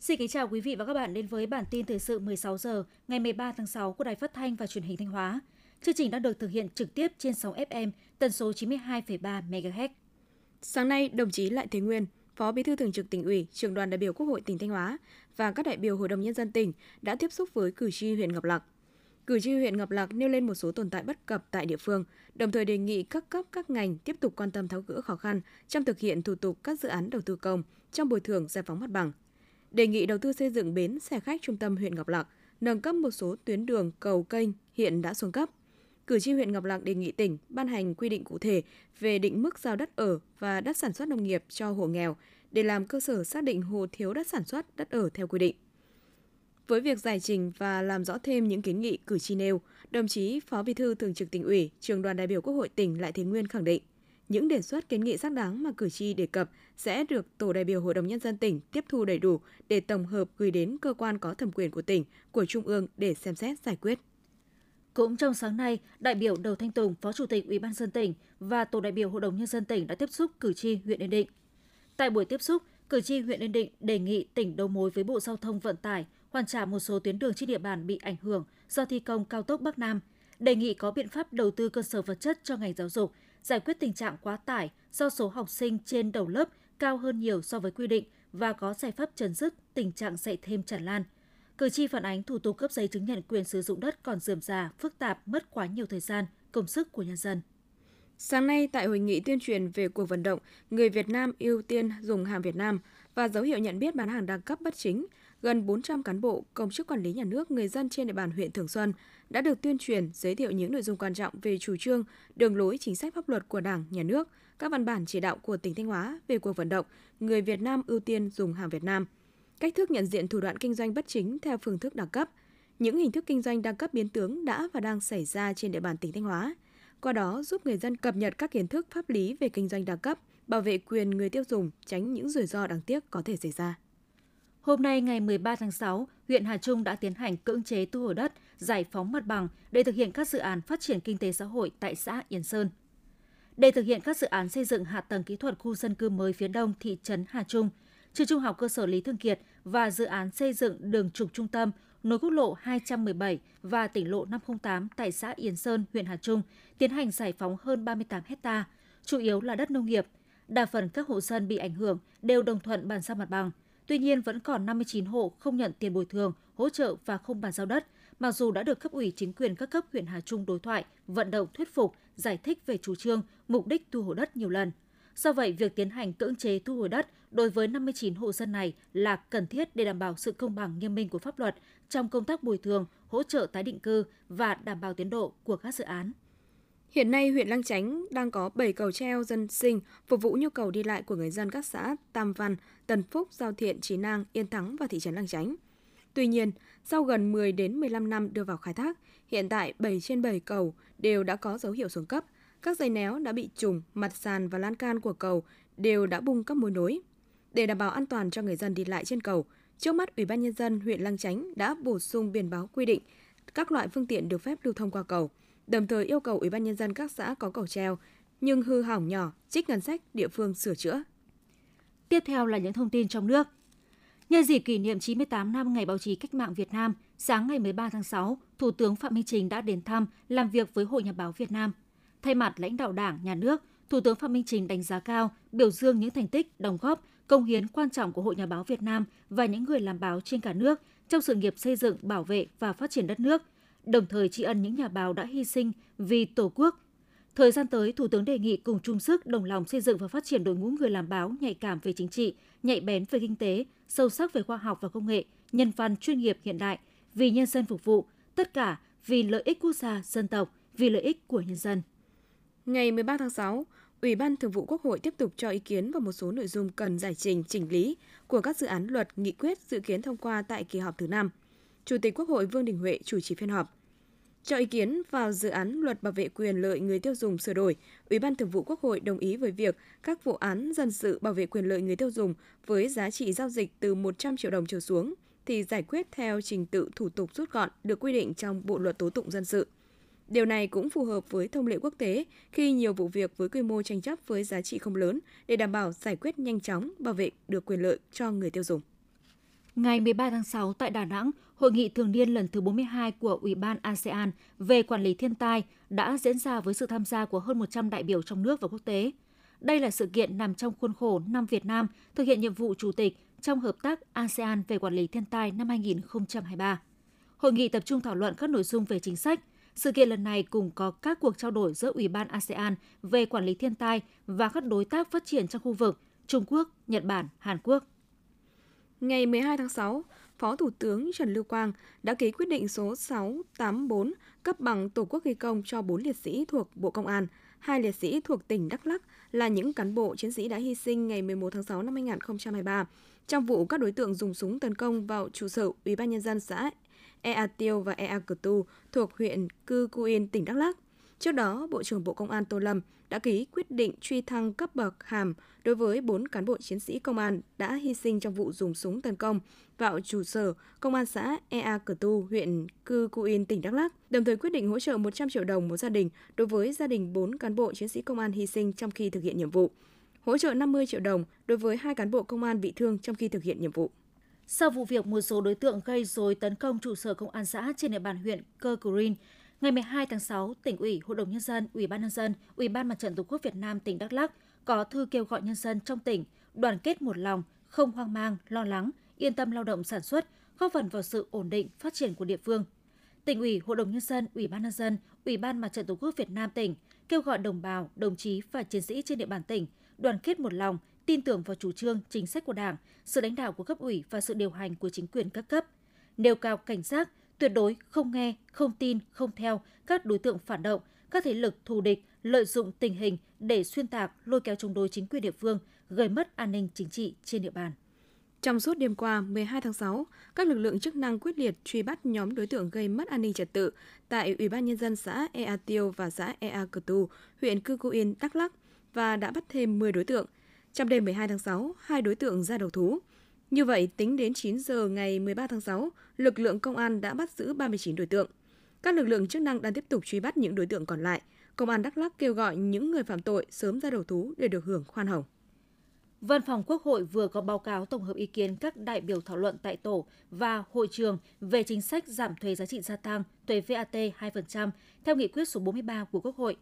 Xin kính chào quý vị và các bạn đến với bản tin thời sự 16 giờ ngày 13 tháng 6 của Đài Phát thanh và Truyền hình Thanh Hóa. Chương trình đang được thực hiện trực tiếp trên sóng FM tần số 92,3 MHz. Sáng nay, đồng chí Lại Thế Nguyên, Phó Bí thư Thường trực tỉnh ủy, Trưởng đoàn đại biểu Quốc hội tỉnh Thanh Hóa và các đại biểu Hội đồng nhân dân tỉnh đã tiếp xúc với cử tri huyện Ngọc Lặc. Cử tri huyện Ngọc Lặc nêu lên một số tồn tại bất cập tại địa phương, đồng thời đề nghị các cấp các ngành tiếp tục quan tâm tháo gỡ khó khăn trong thực hiện thủ tục các dự án đầu tư công trong bồi thường giải phóng mặt bằng. Đề nghị đầu tư xây dựng bến xe khách trung tâm huyện Ngọc Lặc, nâng cấp một số tuyến đường cầu kênh hiện đã xuống cấp. Cử tri huyện Ngọc Lặc đề nghị tỉnh ban hành quy định cụ thể về định mức giao đất ở và đất sản xuất nông nghiệp cho hộ nghèo để làm cơ sở xác định hộ thiếu đất sản xuất, đất ở theo quy định. Với việc giải trình và làm rõ thêm những kiến nghị cử tri nêu, đồng chí Phó Bí thư Thường trực tỉnh ủy, Trường đoàn đại biểu Quốc hội tỉnh Lại Thế Nguyên khẳng định, những đề xuất kiến nghị xác đáng mà cử tri đề cập sẽ được Tổ đại biểu Hội đồng Nhân dân tỉnh tiếp thu đầy đủ để tổng hợp gửi đến cơ quan có thẩm quyền của tỉnh, của Trung ương để xem xét giải quyết. Cũng trong sáng nay, đại biểu Đầu Thanh Tùng, Phó Chủ tịch Ủy ban dân tỉnh và Tổ đại biểu Hội đồng Nhân dân tỉnh đã tiếp xúc cử tri huyện Yên Định. Tại buổi tiếp xúc, cử tri huyện Yên Định đề nghị tỉnh đầu mối với Bộ Giao thông Vận tải hoàn trả một số tuyến đường trên địa bàn bị ảnh hưởng do thi công cao tốc Bắc Nam, đề nghị có biện pháp đầu tư cơ sở vật chất cho ngành giáo dục, giải quyết tình trạng quá tải do số học sinh trên đầu lớp cao hơn nhiều so với quy định và có giải pháp chấm dứt tình trạng dạy thêm tràn lan. Cử tri phản ánh thủ tục cấp giấy chứng nhận quyền sử dụng đất còn dườm già, phức tạp, mất quá nhiều thời gian, công sức của nhân dân. Sáng nay tại hội nghị tuyên truyền về cuộc vận động Người Việt Nam ưu tiên dùng hàng Việt Nam và dấu hiệu nhận biết bán hàng đa cấp bất chính, gần 400 cán bộ, công chức quản lý nhà nước, người dân trên địa bàn huyện Thường Xuân đã được tuyên truyền giới thiệu những nội dung quan trọng về chủ trương, đường lối chính sách pháp luật của Đảng, Nhà nước, các văn bản chỉ đạo của tỉnh Thanh Hóa về cuộc vận động Người Việt Nam ưu tiên dùng hàng Việt Nam, cách thức nhận diện thủ đoạn kinh doanh bất chính theo phương thức đa cấp, những hình thức kinh doanh đa cấp biến tướng đã và đang xảy ra trên địa bàn tỉnh Thanh Hóa, qua đó giúp người dân cập nhật các kiến thức pháp lý về kinh doanh đa cấp, bảo vệ quyền người tiêu dùng, tránh những rủi ro đáng tiếc có thể xảy ra. Hôm nay ngày 13 tháng 6, huyện Hà Trung đã tiến hành cưỡng chế thu hồi đất, giải phóng mặt bằng để thực hiện các dự án phát triển kinh tế xã hội tại xã Yên Sơn. Để thực hiện các dự án xây dựng hạ tầng kỹ thuật khu dân cư mới phía đông thị trấn Hà Trung, trường trung học cơ sở Lý Thương Kiệt và dự án xây dựng đường trục trung tâm nối quốc lộ 217 và tỉnh lộ 508 tại xã Yên Sơn, huyện Hà Trung tiến hành giải phóng hơn 38 hecta, chủ yếu là đất nông nghiệp. Đa phần các hộ dân bị ảnh hưởng đều đồng thuận bàn giao mặt bằng. Tuy nhiên vẫn còn 59 hộ không nhận tiền bồi thường, hỗ trợ và không bàn giao đất, mặc dù đã được cấp ủy chính quyền các cấp huyện Hà Trung đối thoại, vận động thuyết phục, giải thích về chủ trương, mục đích thu hồi đất nhiều lần. Do vậy, việc tiến hành cưỡng chế thu hồi đất đối với 59 hộ dân này là cần thiết để đảm bảo sự công bằng nghiêm minh của pháp luật trong công tác bồi thường, hỗ trợ tái định cư và đảm bảo tiến độ của các dự án. Hiện nay, huyện Lăng Chánh đang có 7 cầu treo dân sinh phục vụ nhu cầu đi lại của người dân các xã Tam Văn, Tần Phúc, Giao Thiện, Trí Nang, Yên Thắng và thị trấn Lăng Chánh. Tuy nhiên, sau gần 10 đến 15 năm đưa vào khai thác, hiện tại 7 trên 7 cầu đều đã có dấu hiệu xuống cấp. Các dây néo đã bị trùng, mặt sàn và lan can của cầu đều đã bung các mối nối. Để đảm bảo an toàn cho người dân đi lại trên cầu, trước mắt Ủy ban nhân dân huyện Lăng Chánh đã bổ sung biển báo quy định các loại phương tiện được phép lưu thông qua cầu, đồng thời yêu cầu Ủy ban nhân dân các xã có cầu treo nhưng hư hỏng nhỏ, trích ngân sách địa phương sửa chữa. Tiếp theo là những thông tin trong nước. Nhân dịp kỷ niệm 98 năm Ngày báo chí cách mạng Việt Nam, sáng ngày 13 tháng 6, Thủ tướng Phạm Minh Chính đã đến thăm, làm việc với Hội Nhà báo Việt Nam. Thay mặt lãnh đạo Đảng, Nhà nước, Thủ tướng Phạm Minh Chính đánh giá cao, biểu dương những thành tích, đóng góp, công hiến quan trọng của Hội Nhà báo Việt Nam và những người làm báo trên cả nước trong sự nghiệp xây dựng, bảo vệ và phát triển đất nước, đồng thời tri ân những nhà báo đã hy sinh vì Tổ quốc. Thời gian tới, Thủ tướng đề nghị cùng chung sức đồng lòng xây dựng và phát triển đội ngũ người làm báo nhạy cảm về chính trị, nhạy bén về kinh tế, sâu sắc về khoa học và công nghệ, nhân văn chuyên nghiệp hiện đại, vì nhân dân phục vụ, tất cả vì lợi ích quốc gia, dân tộc, vì lợi ích của nhân dân. Ngày 13 tháng 6, Ủy ban Thường vụ Quốc hội tiếp tục cho ý kiến vào một số nội dung cần giải trình, chỉnh lý của các dự án luật, nghị quyết dự kiến thông qua tại kỳ họp thứ 5. Chủ tịch Quốc hội Vương Đình Huệ chủ trì phiên họp. Cho ý kiến vào dự án luật bảo vệ quyền lợi người tiêu dùng sửa đổi, Ủy ban Thường vụ Quốc hội đồng ý với việc các vụ án dân sự bảo vệ quyền lợi người tiêu dùng với giá trị giao dịch từ 100 triệu đồng trở xuống thì giải quyết theo trình tự thủ tục rút gọn được quy định trong Bộ luật tố tụng dân sự. Điều này cũng phù hợp với thông lệ quốc tế khi nhiều vụ việc với quy mô tranh chấp với giá trị không lớn để đảm bảo giải quyết nhanh chóng, bảo vệ được quyền lợi cho người tiêu dùng. Ngày 13 tháng 6 tại Đà Nẵng, Hội nghị thường niên lần thứ 42 của Ủy ban ASEAN về quản lý thiên tai đã diễn ra với sự tham gia của hơn 100 đại biểu trong nước và quốc tế. Đây là sự kiện nằm trong khuôn khổ năm Việt Nam thực hiện nhiệm vụ chủ tịch trong hợp tác ASEAN về quản lý thiên tai năm 2023. Hội nghị tập trung thảo luận các nội dung về chính sách. Sự kiện lần này cùng có các cuộc trao đổi giữa Ủy ban ASEAN về quản lý thiên tai và các đối tác phát triển trong khu vực Trung Quốc, Nhật Bản, Hàn Quốc. Ngày 12 tháng 6, Phó Thủ tướng Trần Lưu Quang đã ký quyết định số 684 cấp bằng Tổ quốc ghi công cho 4 liệt sĩ thuộc Bộ Công an, hai liệt sĩ thuộc tỉnh Đắk Lắk là những cán bộ chiến sĩ đã hy sinh ngày 11 tháng 6 năm 2023 trong vụ các đối tượng dùng súng tấn công vào trụ sở Ủy ban nhân dân xã Ea Tiêu và Ea Cử Tu thuộc huyện Cư Cu Yên, tỉnh Đắk Lắk. Trước đó, Bộ trưởng Bộ Công an Tô Lâm đã ký quyết định truy thăng cấp bậc hàm đối với 4 cán bộ chiến sĩ công an đã hy sinh trong vụ dùng súng tấn công vào trụ sở Công an xã Ea Cờ Tu, huyện Cư Cu Yên, tỉnh Đắk Lắk, đồng thời quyết định hỗ trợ 100 triệu đồng một gia đình đối với gia đình 4 cán bộ chiến sĩ công an hy sinh trong khi thực hiện nhiệm vụ, hỗ trợ 50 triệu đồng đối với hai cán bộ công an bị thương trong khi thực hiện nhiệm vụ. Sau vụ việc một số đối tượng gây rối tấn công trụ sở công an xã trên địa bàn huyện Cơ Green, ngày 12 tháng 6, tỉnh ủy, Hội đồng nhân dân, Ủy ban nhân dân, Ủy ban Mặt trận Tổ quốc Việt Nam tỉnh Đắk Lắk có thư kêu gọi nhân dân trong tỉnh đoàn kết một lòng, không hoang mang, lo lắng, yên tâm lao động sản xuất, góp phần vào sự ổn định, phát triển của địa phương. Tỉnh ủy, Hội đồng nhân dân, Ủy ban nhân dân, Ủy ban Mặt trận Tổ quốc Việt Nam tỉnh kêu gọi đồng bào, đồng chí và chiến sĩ trên địa bàn tỉnh đoàn kết một lòng, tin tưởng vào chủ trương, chính sách của Đảng, sự lãnh đạo của cấp ủy và sự điều hành của chính quyền các cấp, nêu cao cảnh giác, tuyệt đối không nghe, không tin, không theo các đối tượng phản động, các thế lực thù địch lợi dụng tình hình để xuyên tạc, lôi kéo chống đối chính quyền địa phương, gây mất an ninh chính trị trên địa bàn. Trong suốt đêm qua 12 tháng 6, các lực lượng chức năng quyết liệt truy bắt nhóm đối tượng gây mất an ninh trật tự tại Ủy ban nhân dân xã Ea Tiêu và xã Ea Cờ Tu, huyện Cư Cu Yên, Đắk Lắk và đã bắt thêm 10 đối tượng. Trong đêm 12 tháng 6, hai đối tượng ra đầu thú. Như vậy, tính đến 9 giờ ngày 13 tháng 6, lực lượng công an đã bắt giữ 39 đối tượng. Các lực lượng chức năng đang tiếp tục truy bắt những đối tượng còn lại. Công an Đắk Lắk kêu gọi những người phạm tội sớm ra đầu thú để được hưởng khoan hồng. Văn phòng Quốc hội vừa có báo cáo tổng hợp ý kiến các đại biểu thảo luận tại tổ và hội trường về chính sách giảm thuế giá trị gia tăng, thuế VAT 2% theo nghị quyết số 43 của Quốc hội.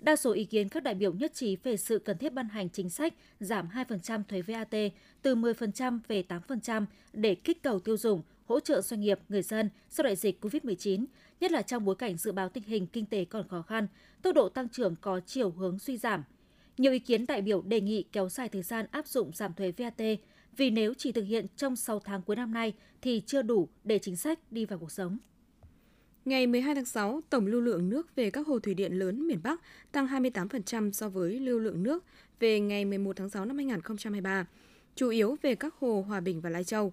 Đa số ý kiến các đại biểu nhất trí về sự cần thiết ban hành chính sách giảm 2% thuế VAT từ 10% về 8% để kích cầu tiêu dùng, hỗ trợ doanh nghiệp, người dân sau đại dịch COVID-19, nhất là trong bối cảnh dự báo tình hình kinh tế còn khó khăn, tốc độ tăng trưởng có chiều hướng suy giảm. Nhiều ý kiến đại biểu đề nghị kéo dài thời gian áp dụng giảm thuế VAT vì nếu chỉ thực hiện trong 6 tháng cuối năm nay thì chưa đủ để chính sách đi vào cuộc sống. Ngày 12 tháng 6, tổng lưu lượng nước về các hồ thủy điện lớn miền Bắc tăng 28% so với lưu lượng nước về ngày 11 tháng 6 năm 2023, chủ yếu về các hồ Hòa Bình và Lai Châu.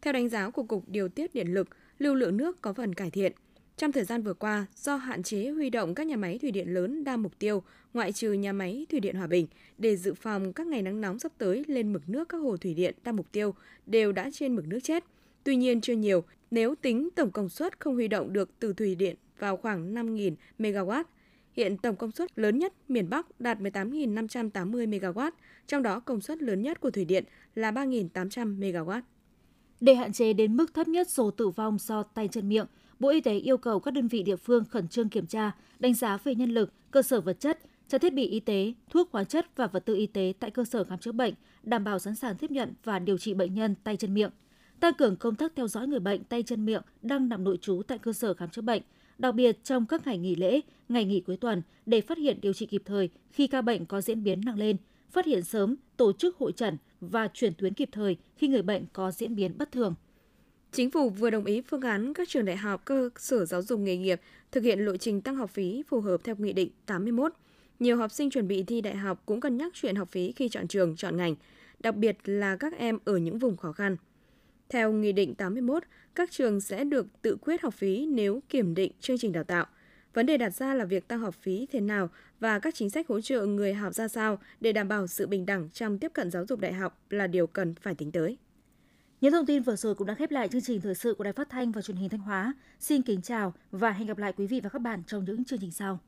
Theo đánh giá của Cục Điều tiết Điện lực, lưu lượng nước có phần cải thiện. Trong thời gian vừa qua, do hạn chế huy động các nhà máy thủy điện lớn đa mục tiêu, ngoại trừ nhà máy thủy điện Hòa Bình, để dự phòng các ngày nắng nóng sắp tới lên mực nước các hồ thủy điện đa mục tiêu đều đã trên mực nước chết. Tuy nhiên chưa nhiều, nếu tính tổng công suất không huy động được từ thủy điện vào khoảng 5.000 MW. Hiện tổng công suất lớn nhất miền Bắc đạt 18.580 MW, trong đó công suất lớn nhất của thủy điện là 3.800 MW. Để hạn chế đến mức thấp nhất số tử vong do tay chân miệng, Bộ Y tế yêu cầu các đơn vị địa phương khẩn trương kiểm tra, đánh giá về nhân lực, cơ sở vật chất, trang thiết bị y tế, thuốc hóa chất và vật tư y tế tại cơ sở khám chữa bệnh, đảm bảo sẵn sàng tiếp nhận và điều trị bệnh nhân tay chân miệng. Tăng cường công tác theo dõi người bệnh tay chân miệng đang nằm nội trú tại cơ sở khám chữa bệnh, đặc biệt trong các ngày nghỉ lễ, ngày nghỉ cuối tuần để phát hiện điều trị kịp thời khi ca bệnh có diễn biến nặng lên, phát hiện sớm, tổ chức hội trần và chuyển tuyến kịp thời khi người bệnh có diễn biến bất thường. Chính phủ vừa đồng ý phương án các trường đại học, cơ sở giáo dục nghề nghiệp thực hiện lộ trình tăng học phí phù hợp theo Nghị định 81. Nhiều học sinh chuẩn bị thi đại học cũng cân nhắc chuyện học phí khi chọn trường, chọn ngành, đặc biệt là các em ở những vùng khó khăn. Theo Nghị định 81, các trường sẽ được tự quyết học phí nếu kiểm định chương trình đào tạo. Vấn đề đặt ra là việc tăng học phí thế nào và các chính sách hỗ trợ người học ra sao để đảm bảo sự bình đẳng trong tiếp cận giáo dục đại học là điều cần phải tính tới. Những thông tin vừa rồi cũng đã khép lại chương trình thời sự của Đài Phát thanh và Truyền hình Thanh Hóa. Xin kính chào và hẹn gặp lại quý vị và các bạn trong những chương trình sau.